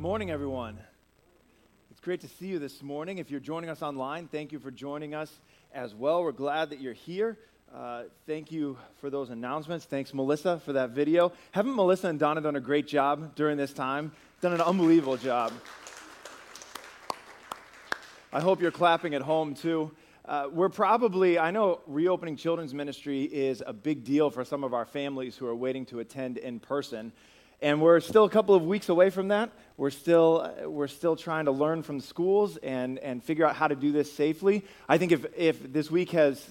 good morning, everyone. It's great to see you this morning. If you're joining us online, thank you for joining us as well. We're glad that you're here. Uh, thank you for those announcements. Thanks, Melissa, for that video. Haven't Melissa and Donna done a great job during this time? Done an unbelievable job. I hope you're clapping at home too. Uh, we're probably, I know reopening children's ministry is a big deal for some of our families who are waiting to attend in person. And we're still a couple of weeks away from that. We're still, we're still trying to learn from schools and, and figure out how to do this safely. I think if, if this week has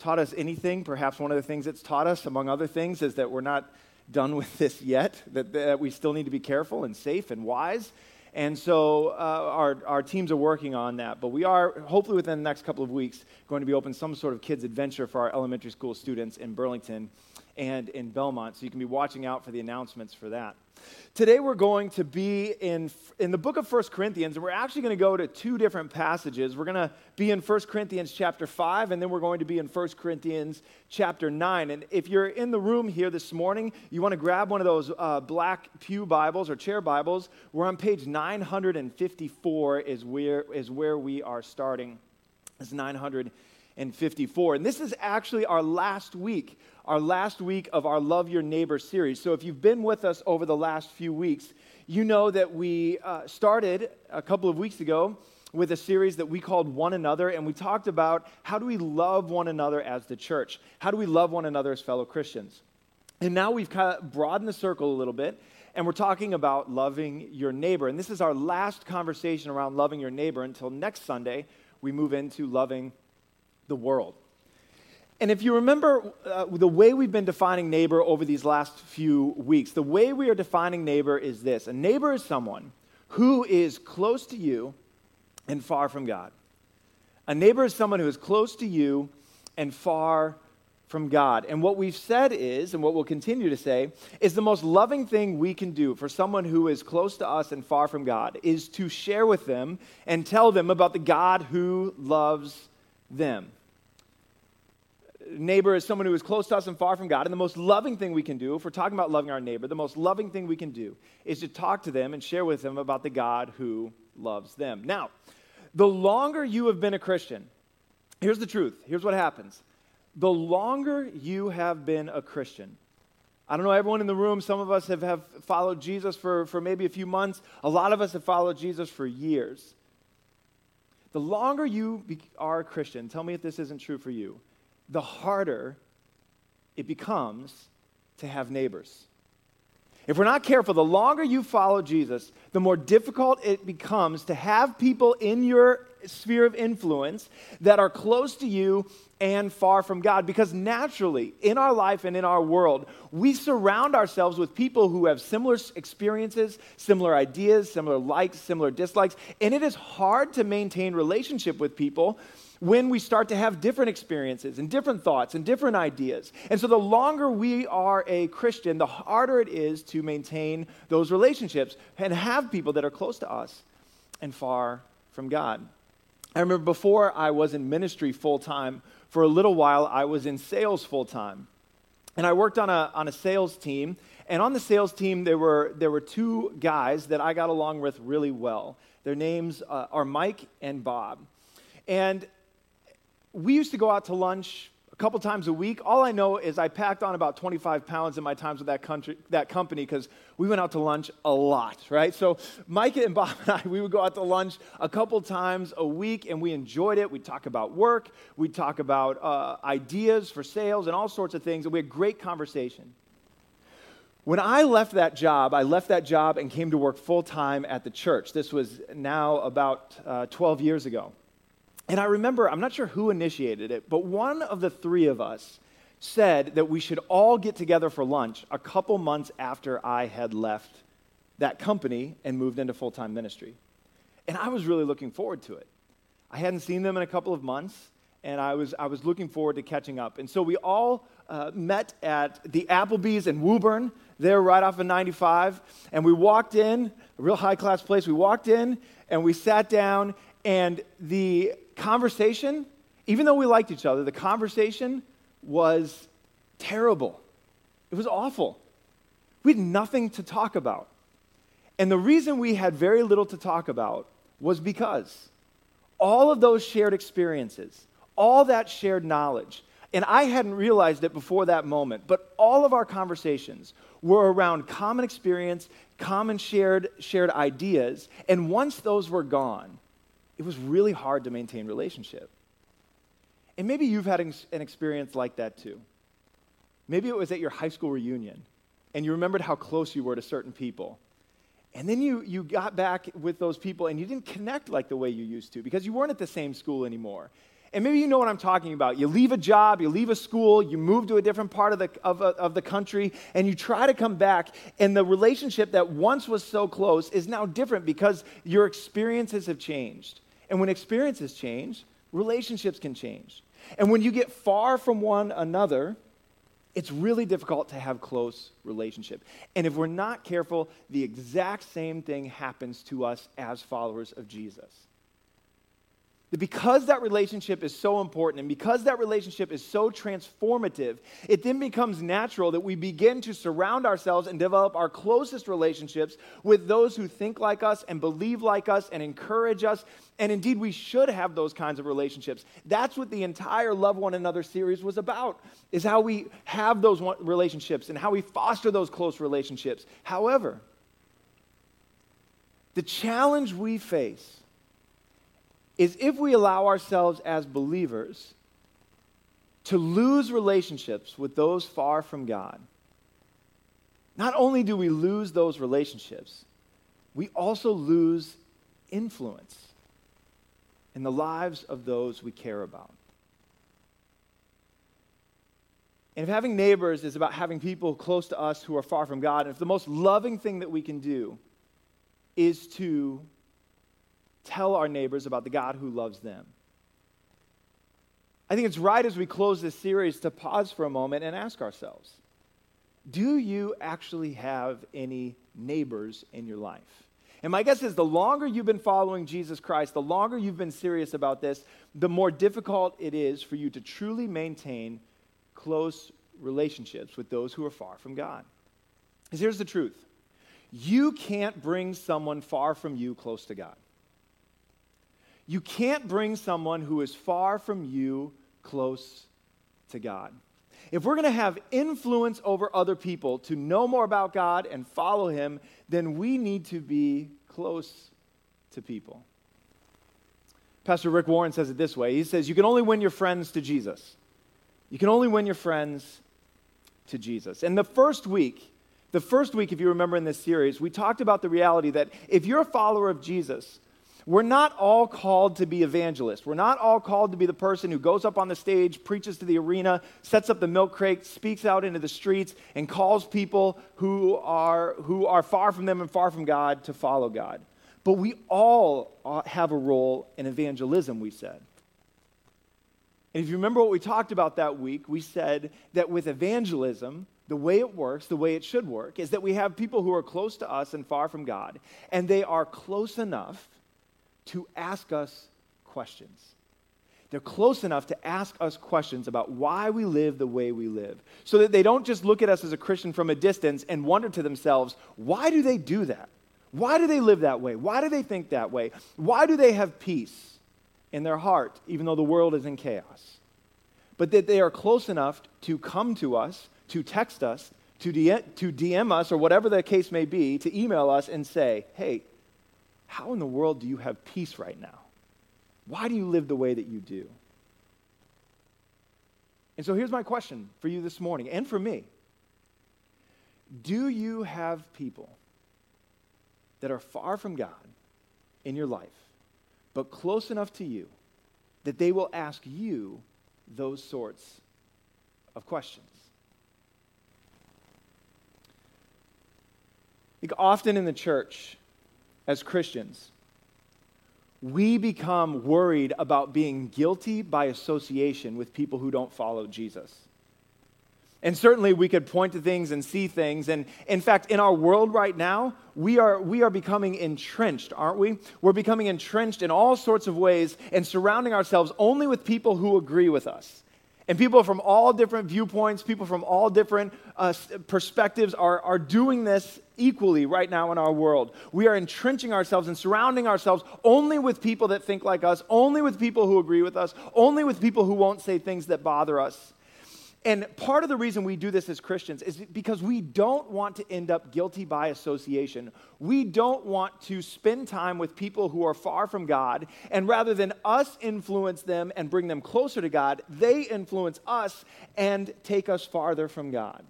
taught us anything, perhaps one of the things it's taught us, among other things, is that we're not done with this yet, that, that we still need to be careful and safe and wise. And so uh, our, our teams are working on that. But we are, hopefully within the next couple of weeks, going to be open some sort of kids' adventure for our elementary school students in Burlington and in Belmont. So you can be watching out for the announcements for that. Today we're going to be in, in the book of 1 Corinthians, and we're actually going to go to two different passages. We're going to be in 1 Corinthians chapter 5, and then we're going to be in 1 Corinthians chapter 9. And if you're in the room here this morning, you want to grab one of those uh, black Pew Bibles or chair Bibles. We're on page 954 is where, is where we are starting. It's 954. And this is actually our last week our last week of our Love Your Neighbor series. So if you've been with us over the last few weeks, you know that we uh, started a couple of weeks ago with a series that we called One Another, and we talked about how do we love one another as the church? How do we love one another as fellow Christians? And now we've kind of broadened the circle a little bit, and we're talking about loving your neighbor. And this is our last conversation around loving your neighbor until next Sunday, we move into loving the world. And if you remember uh, the way we've been defining neighbor over these last few weeks, the way we are defining neighbor is this a neighbor is someone who is close to you and far from God. A neighbor is someone who is close to you and far from God. And what we've said is, and what we'll continue to say, is the most loving thing we can do for someone who is close to us and far from God is to share with them and tell them about the God who loves them neighbor is someone who is close to us and far from God. And the most loving thing we can do, if we're talking about loving our neighbor, the most loving thing we can do is to talk to them and share with them about the God who loves them. Now, the longer you have been a Christian, here's the truth. Here's what happens. The longer you have been a Christian, I don't know, everyone in the room, some of us have, have followed Jesus for, for maybe a few months. A lot of us have followed Jesus for years. The longer you be, are a Christian, tell me if this isn't true for you the harder it becomes to have neighbors. If we're not careful, the longer you follow Jesus, the more difficult it becomes to have people in your sphere of influence that are close to you and far from God. Because naturally, in our life and in our world, we surround ourselves with people who have similar experiences, similar ideas, similar likes, similar dislikes. And it is hard to maintain relationship with people when we start to have different experiences and different thoughts and different ideas. And so, the longer we are a Christian, the harder it is to maintain those relationships and have people that are close to us and far from God. I remember before I was in ministry full time, for a little while, I was in sales full time. And I worked on a, on a sales team. And on the sales team, there were, there were two guys that I got along with really well. Their names uh, are Mike and Bob. And we used to go out to lunch a couple times a week. All I know is I packed on about 25 pounds in my times with that, country, that company because we went out to lunch a lot, right? So Micah and Bob and I, we would go out to lunch a couple times a week and we enjoyed it. We'd talk about work, we'd talk about uh, ideas for sales and all sorts of things, and we had great conversation. When I left that job, I left that job and came to work full time at the church. This was now about uh, 12 years ago. And I remember, I'm not sure who initiated it, but one of the three of us said that we should all get together for lunch a couple months after I had left that company and moved into full time ministry. And I was really looking forward to it. I hadn't seen them in a couple of months, and I was, I was looking forward to catching up. And so we all uh, met at the Applebee's in Woburn, there right off of 95, and we walked in, a real high class place. We walked in and we sat down, and the conversation, even though we liked each other, the conversation was terrible. It was awful. We had nothing to talk about. And the reason we had very little to talk about was because all of those shared experiences, all that shared knowledge, and I hadn't realized it before that moment, but all of our conversations were around common experience, common shared, shared ideas. And once those were gone, it was really hard to maintain relationship. And maybe you've had an experience like that too. Maybe it was at your high school reunion and you remembered how close you were to certain people. And then you, you got back with those people and you didn't connect like the way you used to because you weren't at the same school anymore. And maybe you know what I'm talking about. You leave a job, you leave a school, you move to a different part of the, of, uh, of the country, and you try to come back, and the relationship that once was so close is now different because your experiences have changed. And when experiences change, relationships can change. And when you get far from one another, it's really difficult to have close relationship. And if we're not careful, the exact same thing happens to us as followers of Jesus. Because that relationship is so important and because that relationship is so transformative, it then becomes natural that we begin to surround ourselves and develop our closest relationships with those who think like us and believe like us and encourage us. And indeed, we should have those kinds of relationships. That's what the entire Love One Another series was about, is how we have those relationships and how we foster those close relationships. However, the challenge we face is if we allow ourselves as believers to lose relationships with those far from God, not only do we lose those relationships, we also lose influence in the lives of those we care about. And if having neighbors is about having people close to us who are far from God, and if the most loving thing that we can do is to tell our neighbors about the God who loves them. I think it's right as we close this series to pause for a moment and ask ourselves Do you actually have any neighbors in your life? And my guess is the longer you've been following Jesus Christ, the longer you've been serious about this, the more difficult it is for you to truly maintain close relationships with those who are far from God. Because here's the truth you can't bring someone far from you close to God. You can't bring someone who is far from you close to God. If we're going to have influence over other people to know more about God and follow Him, then we need to be close to people. Pastor Rick Warren says it this way He says, You can only win your friends to Jesus. You can only win your friends to Jesus. And the first week, the first week, if you remember in this series, we talked about the reality that if you're a follower of Jesus, we're not all called to be evangelists. We're not all called to be the person who goes up on the stage, preaches to the arena, sets up the milk crate, speaks out into the streets, and calls people who are, who are far from them and far from God to follow God. But we all uh, have a role in evangelism, we said. And if you remember what we talked about that week, we said that with evangelism, the way it works, the way it should work, is that we have people who are close to us and far from God, and they are close enough to ask us questions. They're close enough to ask us questions about why we live the way we live, so that they don't just look at us as a Christian from a distance and wonder to themselves, why do they do that? Why do they live that way? Why do they think that way? Why do they have peace in their heart, even though the world is in chaos? But that they are close enough to come to us, to text us, to DM us, or whatever the case may be, to email us and say, hey, how in the world do you have peace right now? Why do you live the way that you do? And so here's my question for you this morning and for me Do you have people that are far from God in your life, but close enough to you that they will ask you those sorts of questions? Often in the church, as Christians, we become worried about being guilty by association with people who don't follow Jesus. And certainly we could point to things and see things. And in fact, in our world right now, we are, we are becoming entrenched, aren't we? We're becoming entrenched in all sorts of ways and surrounding ourselves only with people who agree with us. And people from all different viewpoints, people from all different uh, perspectives are, are doing this equally right now in our world. We are entrenching ourselves and surrounding ourselves only with people that think like us, only with people who agree with us, only with people who won't say things that bother us. And part of the reason we do this as Christians is because we don't want to end up guilty by association. We don't want to spend time with people who are far from God, and rather than us influence them and bring them closer to God, they influence us and take us farther from God.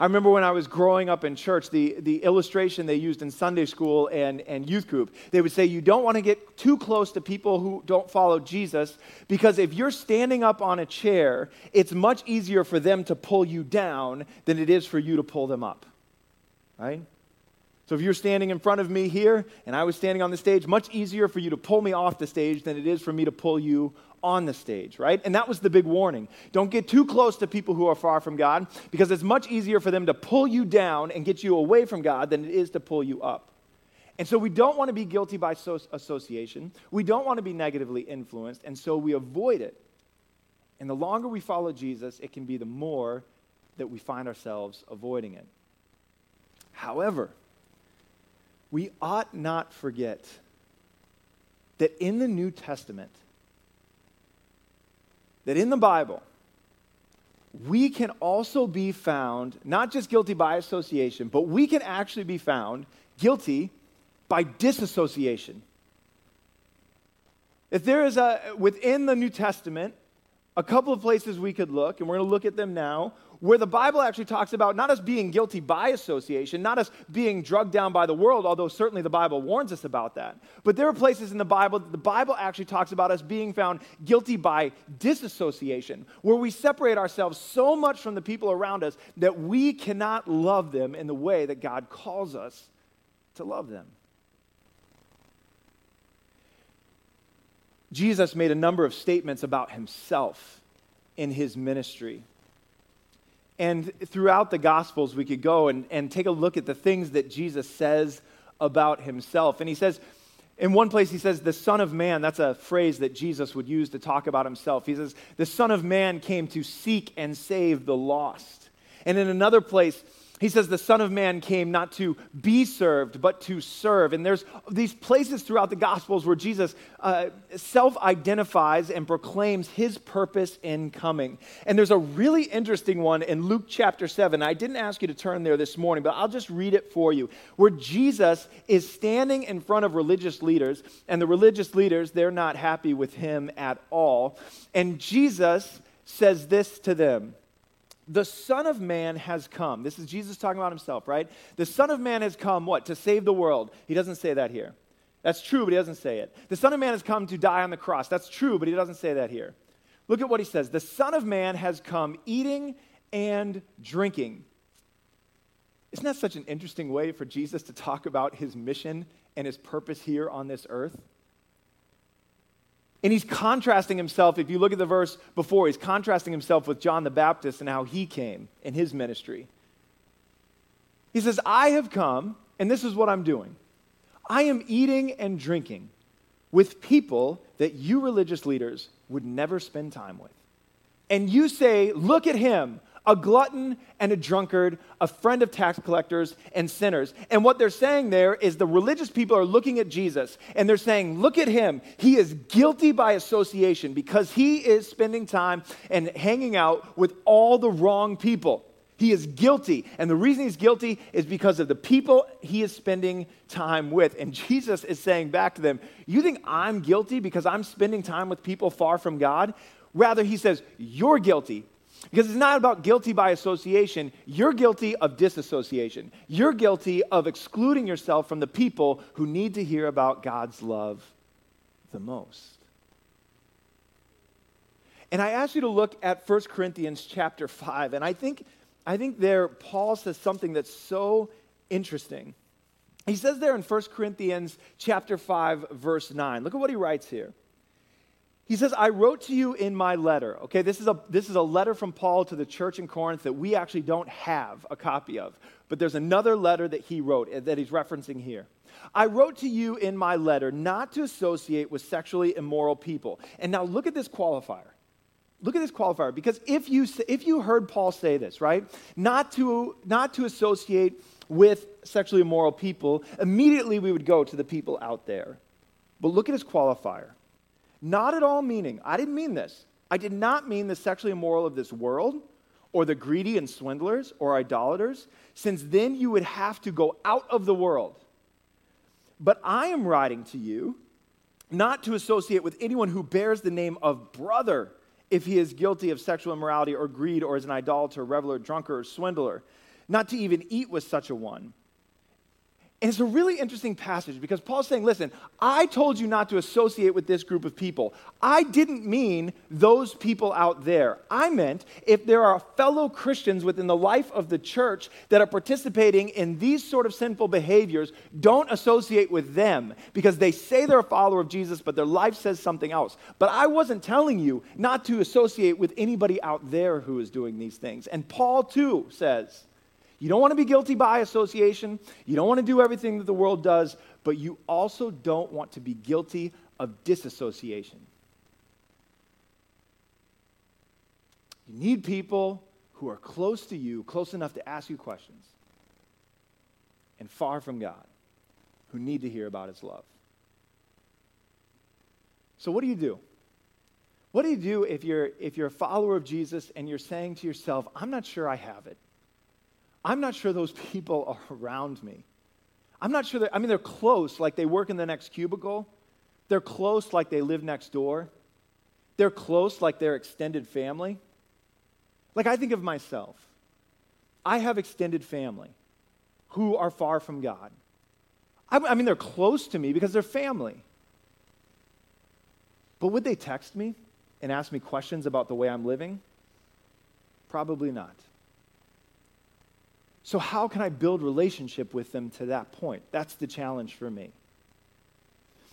I remember when I was growing up in church, the, the illustration they used in Sunday school and, and youth group, they would say you don't want to get too close to people who don't follow Jesus because if you're standing up on a chair, it's much easier for them to pull you down than it is for you to pull them up. Right? So if you're standing in front of me here and I was standing on the stage, much easier for you to pull me off the stage than it is for me to pull you on the stage, right? And that was the big warning. Don't get too close to people who are far from God because it's much easier for them to pull you down and get you away from God than it is to pull you up. And so we don't want to be guilty by association. We don't want to be negatively influenced, and so we avoid it. And the longer we follow Jesus, it can be the more that we find ourselves avoiding it. However, we ought not forget that in the New Testament, that in the Bible, we can also be found not just guilty by association, but we can actually be found guilty by disassociation. If there is a, within the New Testament, a couple of places we could look, and we're going to look at them now, where the Bible actually talks about not us being guilty by association, not us being drugged down by the world, although certainly the Bible warns us about that. But there are places in the Bible that the Bible actually talks about us being found guilty by disassociation, where we separate ourselves so much from the people around us that we cannot love them in the way that God calls us to love them. Jesus made a number of statements about himself in his ministry. And throughout the Gospels, we could go and, and take a look at the things that Jesus says about himself. And he says, in one place, he says, the Son of Man, that's a phrase that Jesus would use to talk about himself. He says, the Son of Man came to seek and save the lost. And in another place, he says the Son of Man came not to be served, but to serve. And there's these places throughout the Gospels where Jesus uh, self identifies and proclaims his purpose in coming. And there's a really interesting one in Luke chapter 7. I didn't ask you to turn there this morning, but I'll just read it for you. Where Jesus is standing in front of religious leaders, and the religious leaders, they're not happy with him at all. And Jesus says this to them the Son of Man has come. This is Jesus talking about himself, right? The Son of Man has come, what? To save the world. He doesn't say that here. That's true, but he doesn't say it. The Son of Man has come to die on the cross. That's true, but he doesn't say that here. Look at what he says. The Son of Man has come eating and drinking. Isn't that such an interesting way for Jesus to talk about his mission and his purpose here on this earth? And he's contrasting himself, if you look at the verse before, he's contrasting himself with John the Baptist and how he came in his ministry. He says, I have come, and this is what I'm doing I am eating and drinking with people that you religious leaders would never spend time with. And you say, Look at him, a glutton and a drunkard, a friend of tax collectors and sinners. And what they're saying there is the religious people are looking at Jesus and they're saying, Look at him. He is guilty by association because he is spending time and hanging out with all the wrong people. He is guilty. And the reason he's guilty is because of the people he is spending time with. And Jesus is saying back to them, You think I'm guilty because I'm spending time with people far from God? Rather, he says, You're guilty because it's not about guilty by association. You're guilty of disassociation. You're guilty of excluding yourself from the people who need to hear about God's love the most. And I ask you to look at 1 Corinthians chapter 5. And I think, I think there Paul says something that's so interesting. He says there in 1 Corinthians chapter 5, verse 9. Look at what he writes here. He says, I wrote to you in my letter. Okay, this is, a, this is a letter from Paul to the church in Corinth that we actually don't have a copy of. But there's another letter that he wrote uh, that he's referencing here. I wrote to you in my letter not to associate with sexually immoral people. And now look at this qualifier. look at this qualifier because if you if you heard Paul say this, right? Not to not to associate with sexually immoral people, immediately we would go to the people out there. But look at his qualifier. Not at all meaning, I didn't mean this. I did not mean the sexually immoral of this world or the greedy and swindlers or idolaters, since then you would have to go out of the world. But I am writing to you not to associate with anyone who bears the name of brother if he is guilty of sexual immorality or greed or is an idolater, reveler, drunkard, or swindler, not to even eat with such a one. And it's a really interesting passage because Paul's saying, listen, I told you not to associate with this group of people. I didn't mean those people out there. I meant if there are fellow Christians within the life of the church that are participating in these sort of sinful behaviors, don't associate with them because they say they're a follower of Jesus, but their life says something else. But I wasn't telling you not to associate with anybody out there who is doing these things. And Paul, too, says, you don't want to be guilty by association. You don't want to do everything that the world does, but you also don't want to be guilty of disassociation. You need people who are close to you, close enough to ask you questions, and far from God, who need to hear about his love. So, what do you do? What do you do if you're, if you're a follower of Jesus and you're saying to yourself, I'm not sure I have it? I'm not sure those people are around me. I'm not sure that, I mean, they're close, like they work in the next cubicle. They're close, like they live next door. They're close, like they're extended family. Like I think of myself. I have extended family who are far from God. I, I mean, they're close to me because they're family. But would they text me and ask me questions about the way I'm living? Probably not. So, how can I build relationship with them to that point? That's the challenge for me.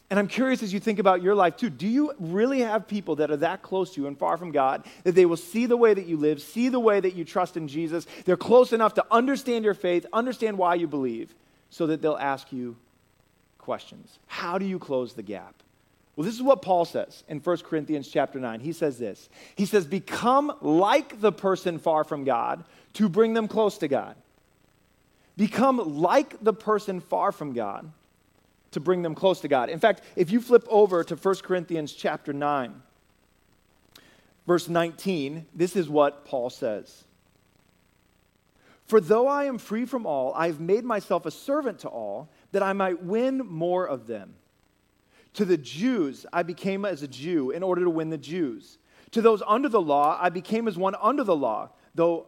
And I'm curious as you think about your life too. Do you really have people that are that close to you and far from God that they will see the way that you live, see the way that you trust in Jesus? They're close enough to understand your faith, understand why you believe, so that they'll ask you questions. How do you close the gap? Well, this is what Paul says in 1 Corinthians chapter 9. He says this. He says, "Become like the person far from God to bring them close to God." Become like the person far from God to bring them close to God. In fact, if you flip over to 1 Corinthians chapter 9, verse 19, this is what Paul says. For though I am free from all, I have made myself a servant to all, that I might win more of them. To the Jews, I became as a Jew in order to win the Jews. To those under the law, I became as one under the law though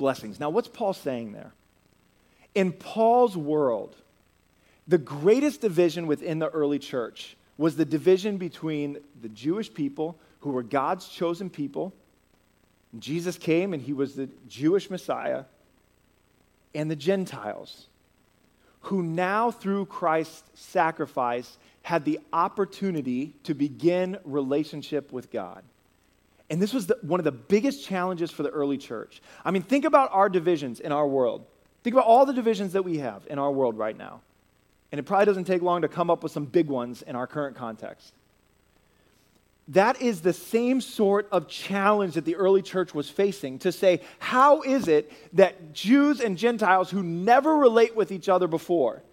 blessings. Now, what's Paul saying there? In Paul's world, the greatest division within the early church was the division between the Jewish people, who were God's chosen people. Jesus came and he was the Jewish Messiah, and the Gentiles, who now, through Christ's sacrifice, had the opportunity to begin relationship with God. And this was the, one of the biggest challenges for the early church. I mean, think about our divisions in our world. Think about all the divisions that we have in our world right now. And it probably doesn't take long to come up with some big ones in our current context. That is the same sort of challenge that the early church was facing to say, how is it that Jews and Gentiles who never relate with each other before,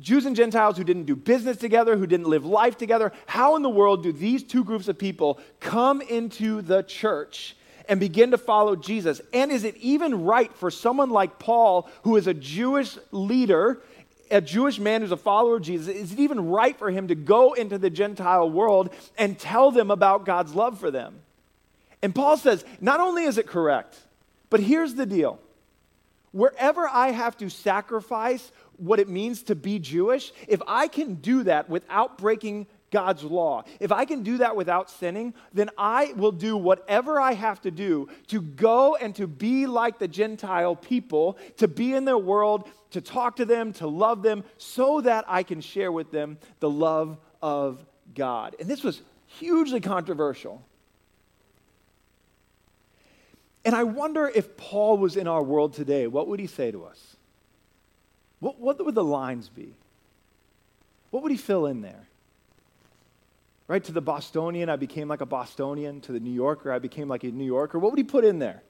Jews and Gentiles who didn't do business together, who didn't live life together. How in the world do these two groups of people come into the church and begin to follow Jesus? And is it even right for someone like Paul, who is a Jewish leader, a Jewish man who's a follower of Jesus, is it even right for him to go into the Gentile world and tell them about God's love for them? And Paul says, not only is it correct, but here's the deal. Wherever I have to sacrifice what it means to be Jewish, if I can do that without breaking God's law, if I can do that without sinning, then I will do whatever I have to do to go and to be like the Gentile people, to be in their world, to talk to them, to love them, so that I can share with them the love of God. And this was hugely controversial. And I wonder if Paul was in our world today, what would he say to us? What, what would the lines be? What would he fill in there? Right? To the Bostonian, I became like a Bostonian. To the New Yorker, I became like a New Yorker. What would he put in there?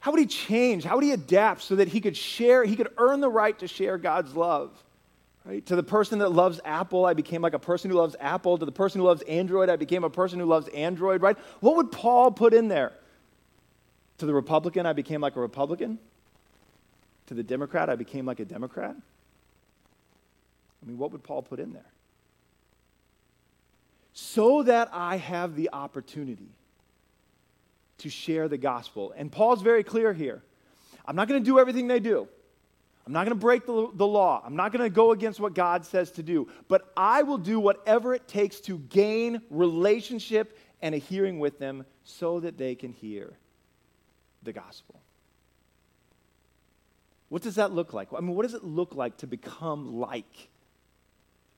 How would he change? How would he adapt so that he could share, he could earn the right to share God's love? Right? To the person that loves Apple, I became like a person who loves Apple. To the person who loves Android, I became a person who loves Android, right? What would Paul put in there? To the Republican, I became like a Republican. To the Democrat, I became like a Democrat. I mean, what would Paul put in there? So that I have the opportunity to share the gospel. And Paul's very clear here. I'm not going to do everything they do. I'm not going to break the, the law. I'm not going to go against what God says to do. But I will do whatever it takes to gain relationship and a hearing with them so that they can hear the gospel. What does that look like? I mean, what does it look like to become like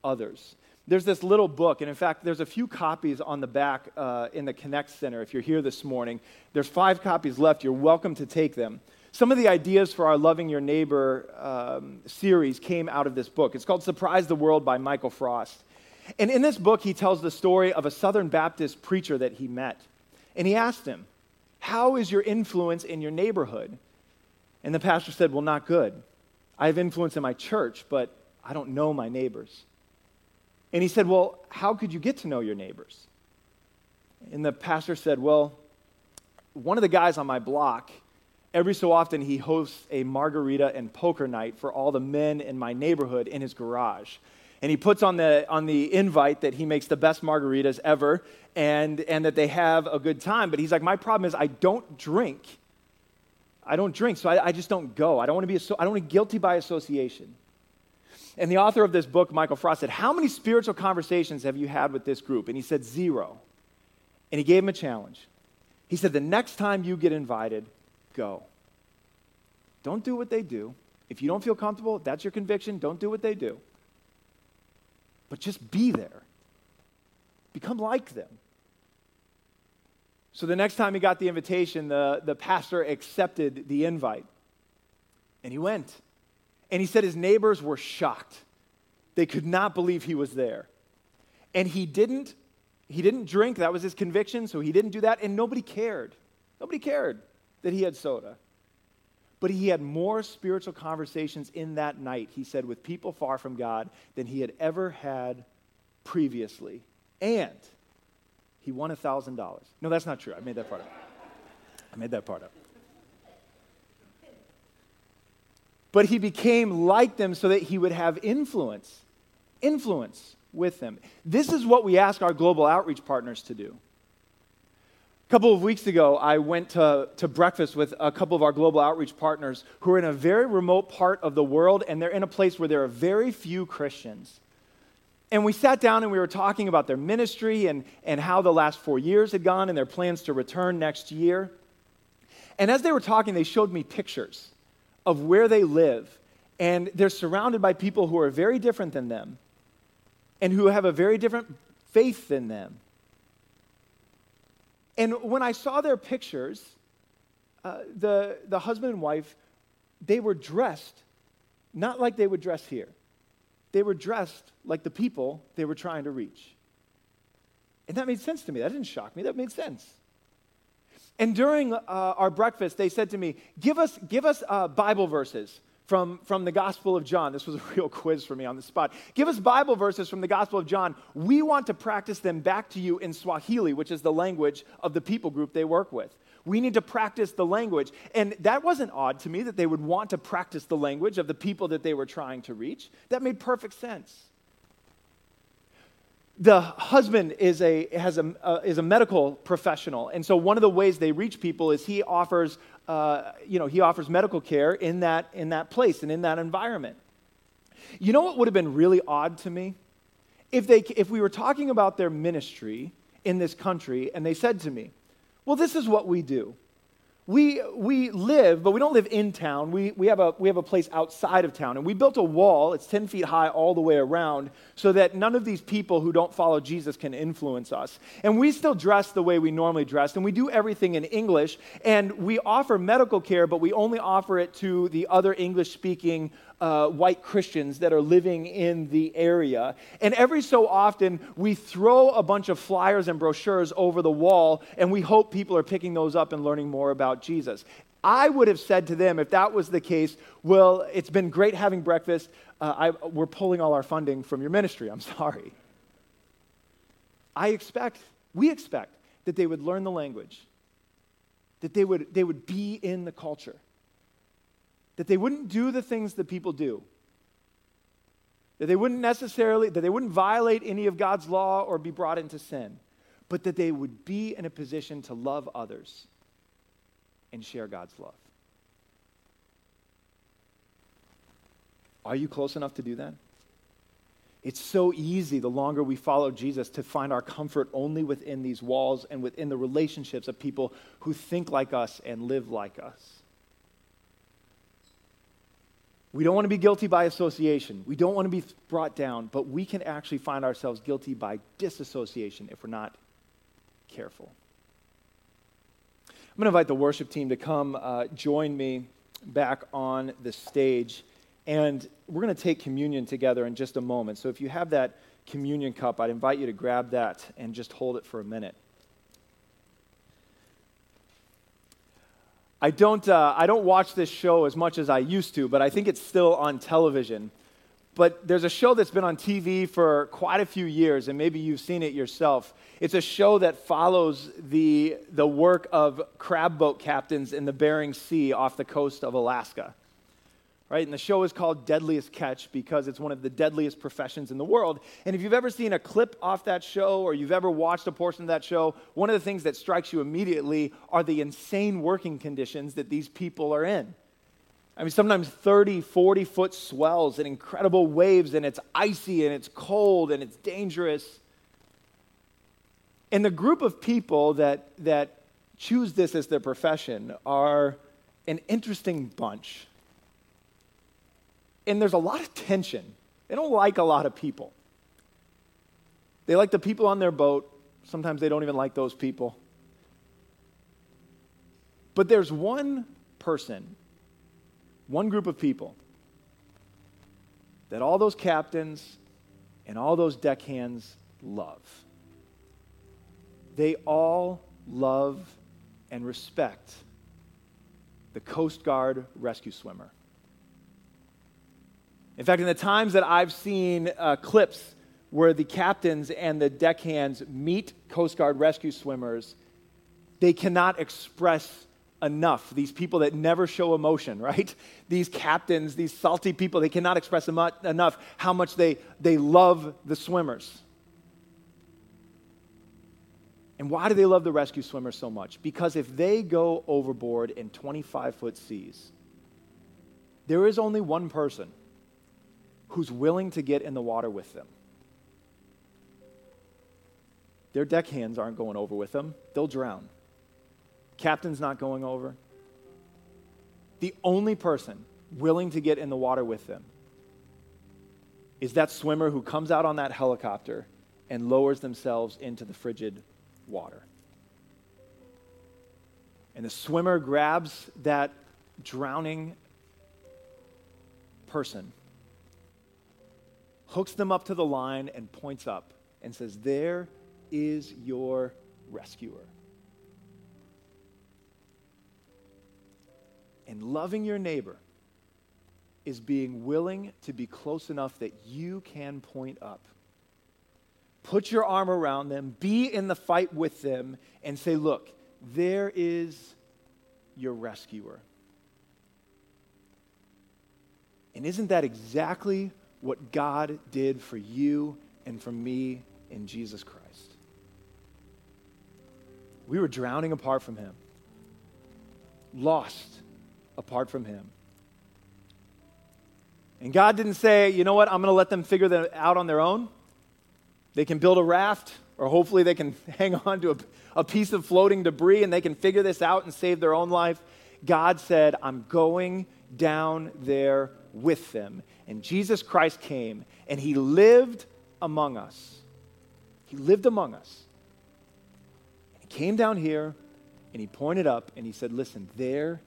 others? There's this little book, and in fact, there's a few copies on the back uh, in the Connect Center if you're here this morning. There's five copies left. You're welcome to take them. Some of the ideas for our Loving Your Neighbor um, series came out of this book. It's called Surprise the World by Michael Frost. And in this book, he tells the story of a Southern Baptist preacher that he met. And he asked him, How is your influence in your neighborhood? And the pastor said, Well, not good. I have influence in my church, but I don't know my neighbors. And he said, Well, how could you get to know your neighbors? And the pastor said, Well, one of the guys on my block every so often he hosts a margarita and poker night for all the men in my neighborhood in his garage. And he puts on the on the invite that he makes the best margaritas ever and and that they have a good time. But he's like my problem is i don't drink. I don't drink so i, I just don't go. I don't want to be i don't want to guilty by association. And the author of this book michael frost said how many spiritual conversations have you had with this group? And he said zero. And he gave him a challenge. He said the next time you get invited go. Don't do what they do. If you don't feel comfortable, that's your conviction. Don't do what they do. But just be there. Become like them. So the next time he got the invitation, the, the pastor accepted the invite. And he went. And he said his neighbors were shocked. They could not believe he was there. And he didn't he didn't drink, that was his conviction, so he didn't do that and nobody cared. Nobody cared that he had soda. But he had more spiritual conversations in that night, he said, with people far from God than he had ever had previously. And he won $1,000. No, that's not true. I made that part up. I made that part up. But he became like them so that he would have influence. Influence with them. This is what we ask our global outreach partners to do. A couple of weeks ago, I went to, to breakfast with a couple of our global outreach partners who are in a very remote part of the world, and they're in a place where there are very few Christians. And we sat down and we were talking about their ministry and, and how the last four years had gone and their plans to return next year. And as they were talking, they showed me pictures of where they live. And they're surrounded by people who are very different than them and who have a very different faith than them. And when I saw their pictures, uh, the, the husband and wife, they were dressed not like they would dress here. They were dressed like the people they were trying to reach. And that made sense to me. That didn't shock me. That made sense. And during uh, our breakfast, they said to me, Give us, give us uh, Bible verses from, from the Gospel of John. This was a real quiz for me on the spot. Give us Bible verses from the Gospel of John. We want to practice them back to you in Swahili, which is the language of the people group they work with. We need to practice the language. And that wasn't odd to me that they would want to practice the language of the people that they were trying to reach. That made perfect sense the husband is a, has a, uh, is a medical professional and so one of the ways they reach people is he offers uh, you know he offers medical care in that in that place and in that environment. You know what would have been really odd to me? If, they, if we were talking about their ministry in this country and they said to me, Well, this is what we do we, we live, but we don't live in town. We, we, have a, we have a place outside of town. And we built a wall, it's 10 feet high all the way around, so that none of these people who don't follow Jesus can influence us. And we still dress the way we normally dress, and we do everything in English. And we offer medical care, but we only offer it to the other English speaking uh, white Christians that are living in the area. And every so often, we throw a bunch of flyers and brochures over the wall, and we hope people are picking those up and learning more about Jesus. I would have said to them, if that was the case, well, it's been great having breakfast. Uh, I, we're pulling all our funding from your ministry. I'm sorry. I expect, we expect, that they would learn the language, that they would, they would be in the culture that they wouldn't do the things that people do. That they wouldn't necessarily, that they wouldn't violate any of God's law or be brought into sin, but that they would be in a position to love others and share God's love. Are you close enough to do that? It's so easy the longer we follow Jesus to find our comfort only within these walls and within the relationships of people who think like us and live like us. We don't want to be guilty by association. We don't want to be brought down, but we can actually find ourselves guilty by disassociation if we're not careful. I'm going to invite the worship team to come uh, join me back on the stage, and we're going to take communion together in just a moment. So if you have that communion cup, I'd invite you to grab that and just hold it for a minute. I don't, uh, I don't watch this show as much as I used to, but I think it's still on television. But there's a show that's been on TV for quite a few years, and maybe you've seen it yourself. It's a show that follows the, the work of crab boat captains in the Bering Sea off the coast of Alaska right? And the show is called Deadliest Catch because it's one of the deadliest professions in the world. And if you've ever seen a clip off that show or you've ever watched a portion of that show, one of the things that strikes you immediately are the insane working conditions that these people are in. I mean, sometimes 30, 40 foot swells and incredible waves, and it's icy and it's cold and it's dangerous. And the group of people that, that choose this as their profession are an interesting bunch and there's a lot of tension. They don't like a lot of people. They like the people on their boat. Sometimes they don't even like those people. But there's one person, one group of people, that all those captains and all those deckhands love. They all love and respect the Coast Guard rescue swimmer. In fact, in the times that I've seen uh, clips where the captains and the deckhands meet Coast Guard rescue swimmers, they cannot express enough. These people that never show emotion, right? These captains, these salty people, they cannot express enough how much they, they love the swimmers. And why do they love the rescue swimmers so much? Because if they go overboard in 25 foot seas, there is only one person who's willing to get in the water with them. Their deckhands aren't going over with them, they'll drown. Captain's not going over. The only person willing to get in the water with them is that swimmer who comes out on that helicopter and lowers themselves into the frigid water. And the swimmer grabs that drowning person hooks them up to the line, and points up and says, There is your rescuer. And loving your neighbor is being willing to be close enough that you can point up. Put your arm around them, be in the fight with them, and say, Look, there is your rescuer. And isn't that exactly what God did for you and for me in Jesus Christ. We were drowning apart from Him, lost apart from Him. And God didn't say, you know what, I'm going to let them figure that out on their own. They can build a raft, or hopefully they can hang on to a, a piece of floating debris and they can figure this out and save their own life. God said, I'm going down there with them. And Jesus Christ came and he lived among us. He lived among us. He came down here and he pointed up and he said, Listen, there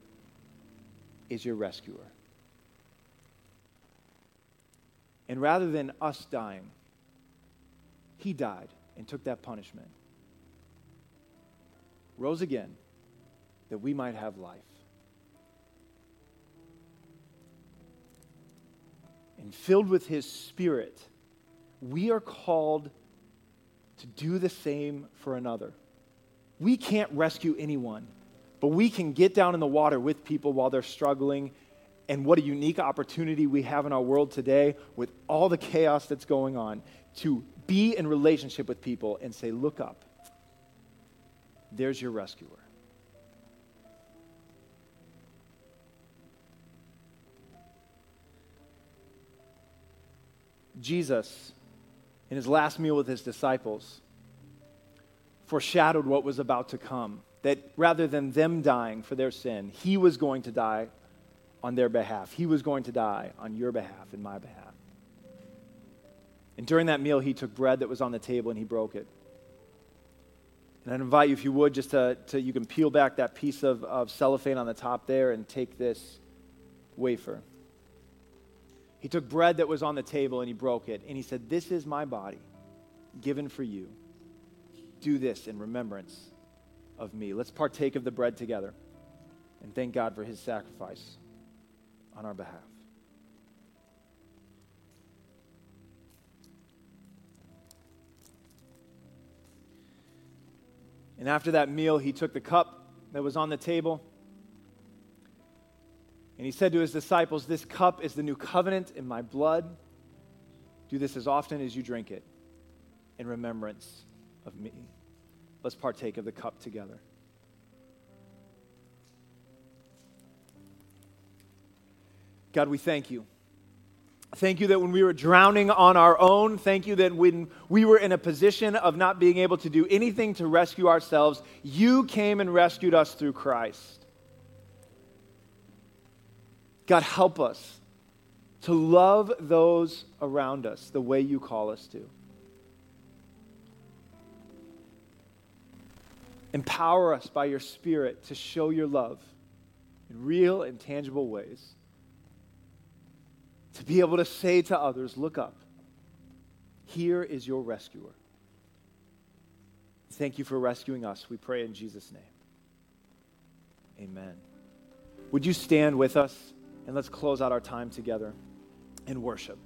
is your rescuer. And rather than us dying, he died and took that punishment. Rose again that we might have life. And filled with his spirit, we are called to do the same for another. We can't rescue anyone, but we can get down in the water with people while they're struggling. And what a unique opportunity we have in our world today with all the chaos that's going on to be in relationship with people and say, Look up. There's your rescuer. Jesus, in his last meal with his disciples, foreshadowed what was about to come. That rather than them dying for their sin, he was going to die on their behalf. He was going to die on your behalf and my behalf. And during that meal, he took bread that was on the table and he broke it. And I'd invite you, if you would, just to, to you can peel back that piece of, of cellophane on the top there and take this wafer. He took bread that was on the table and he broke it. And he said, This is my body given for you. Do this in remembrance of me. Let's partake of the bread together and thank God for his sacrifice on our behalf. And after that meal, he took the cup that was on the table. And he said to his disciples, This cup is the new covenant in my blood. Do this as often as you drink it in remembrance of me. Let's partake of the cup together. God, we thank you. Thank you that when we were drowning on our own, thank you that when we were in a position of not being able to do anything to rescue ourselves, you came and rescued us through Christ. God, help us to love those around us the way you call us to. Empower us by your Spirit to show your love in real and tangible ways to be able to say to others, Look up. Here is your rescuer. Thank you for rescuing us. We pray in Jesus' name. Amen. Would you stand with us and let's close out our time together in worship?